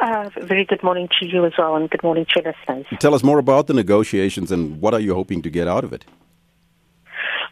Uh, very good morning to you as well, and good morning to listeners. Tell us more about the negotiations and what are you hoping to get out of it?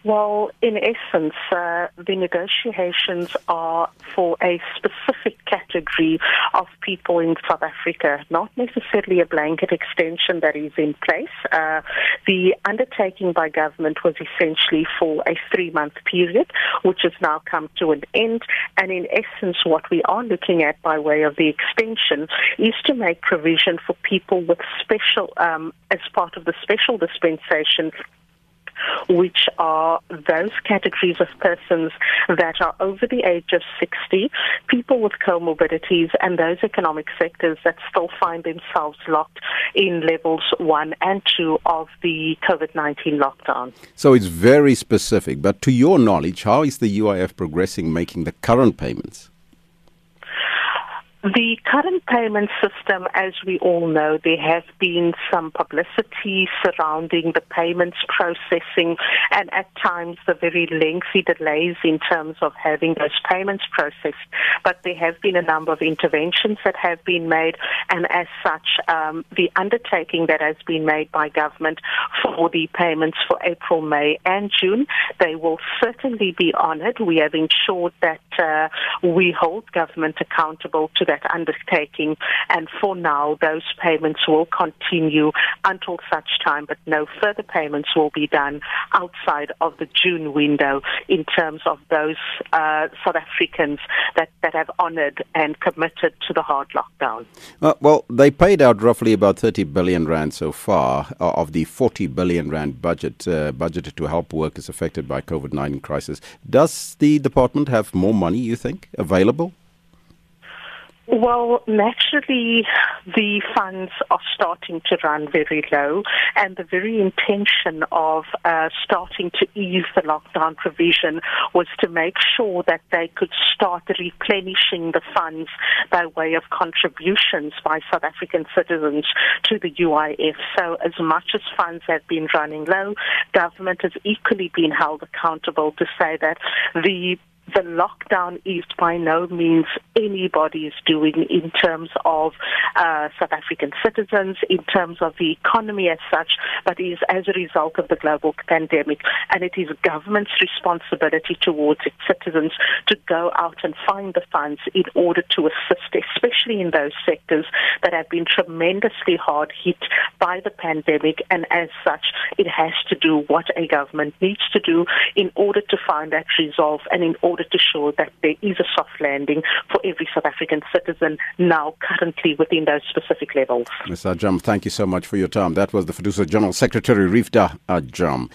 Well, in essence, uh, the negotiations are for a specific category of people in South Africa, not necessarily a blanket extension that is in place. Uh, the undertaking by government was essentially for a three month period, which has now come to an end. And in essence, what we are looking at by way of the extension is to make provision for people with special, um, as part of the special dispensation which are those categories of persons that are over the age of 60, people with comorbidities, and those economic sectors that still find themselves locked in levels one and two of the COVID 19 lockdown. So it's very specific, but to your knowledge, how is the UIF progressing making the current payments? The current payment system, as we all know, there has been some publicity surrounding the payments processing and at times the very lengthy delays in terms of having those payments processed. But there have been a number of interventions that have been made, and as such, um, the undertaking that has been made by government for the payments for April, May, and June, they will certainly be honoured. We have ensured that uh, we hold government accountable to that undertaking. And for now, those payments will continue until such time, but no further payments will be done outside of the June window in terms of those uh, South Africans that, that have honoured and committed to the hard lockdown. Uh, well, they paid out roughly about 30 billion rand so far uh, of the 40 billion rand budget uh, budgeted to help workers affected by COVID-19 crisis. Does the department have more money, you think, available? Well, naturally, the funds are starting to run very low, and the very intention of uh, starting to ease the lockdown provision was to make sure that they could start replenishing the funds by way of contributions by South African citizens to the UIF. So, as much as funds have been running low, government has equally been held accountable to say that the the lockdown is by no means anybody is doing in terms of uh, South African citizens, in terms of the economy as such, but is as a result of the global pandemic. And it is government's responsibility towards its citizens to go out and find the funds in order to assist, especially in those sectors that have been tremendously hard hit by the pandemic. And as such, it has to do what a government needs to do in order to find that resolve and in order to show that there is a soft landing for every South African citizen now currently within those specific levels. Ms. Ajam, thank you so much for your time. That was the FEDUSA General Secretary Riefdah Ajam.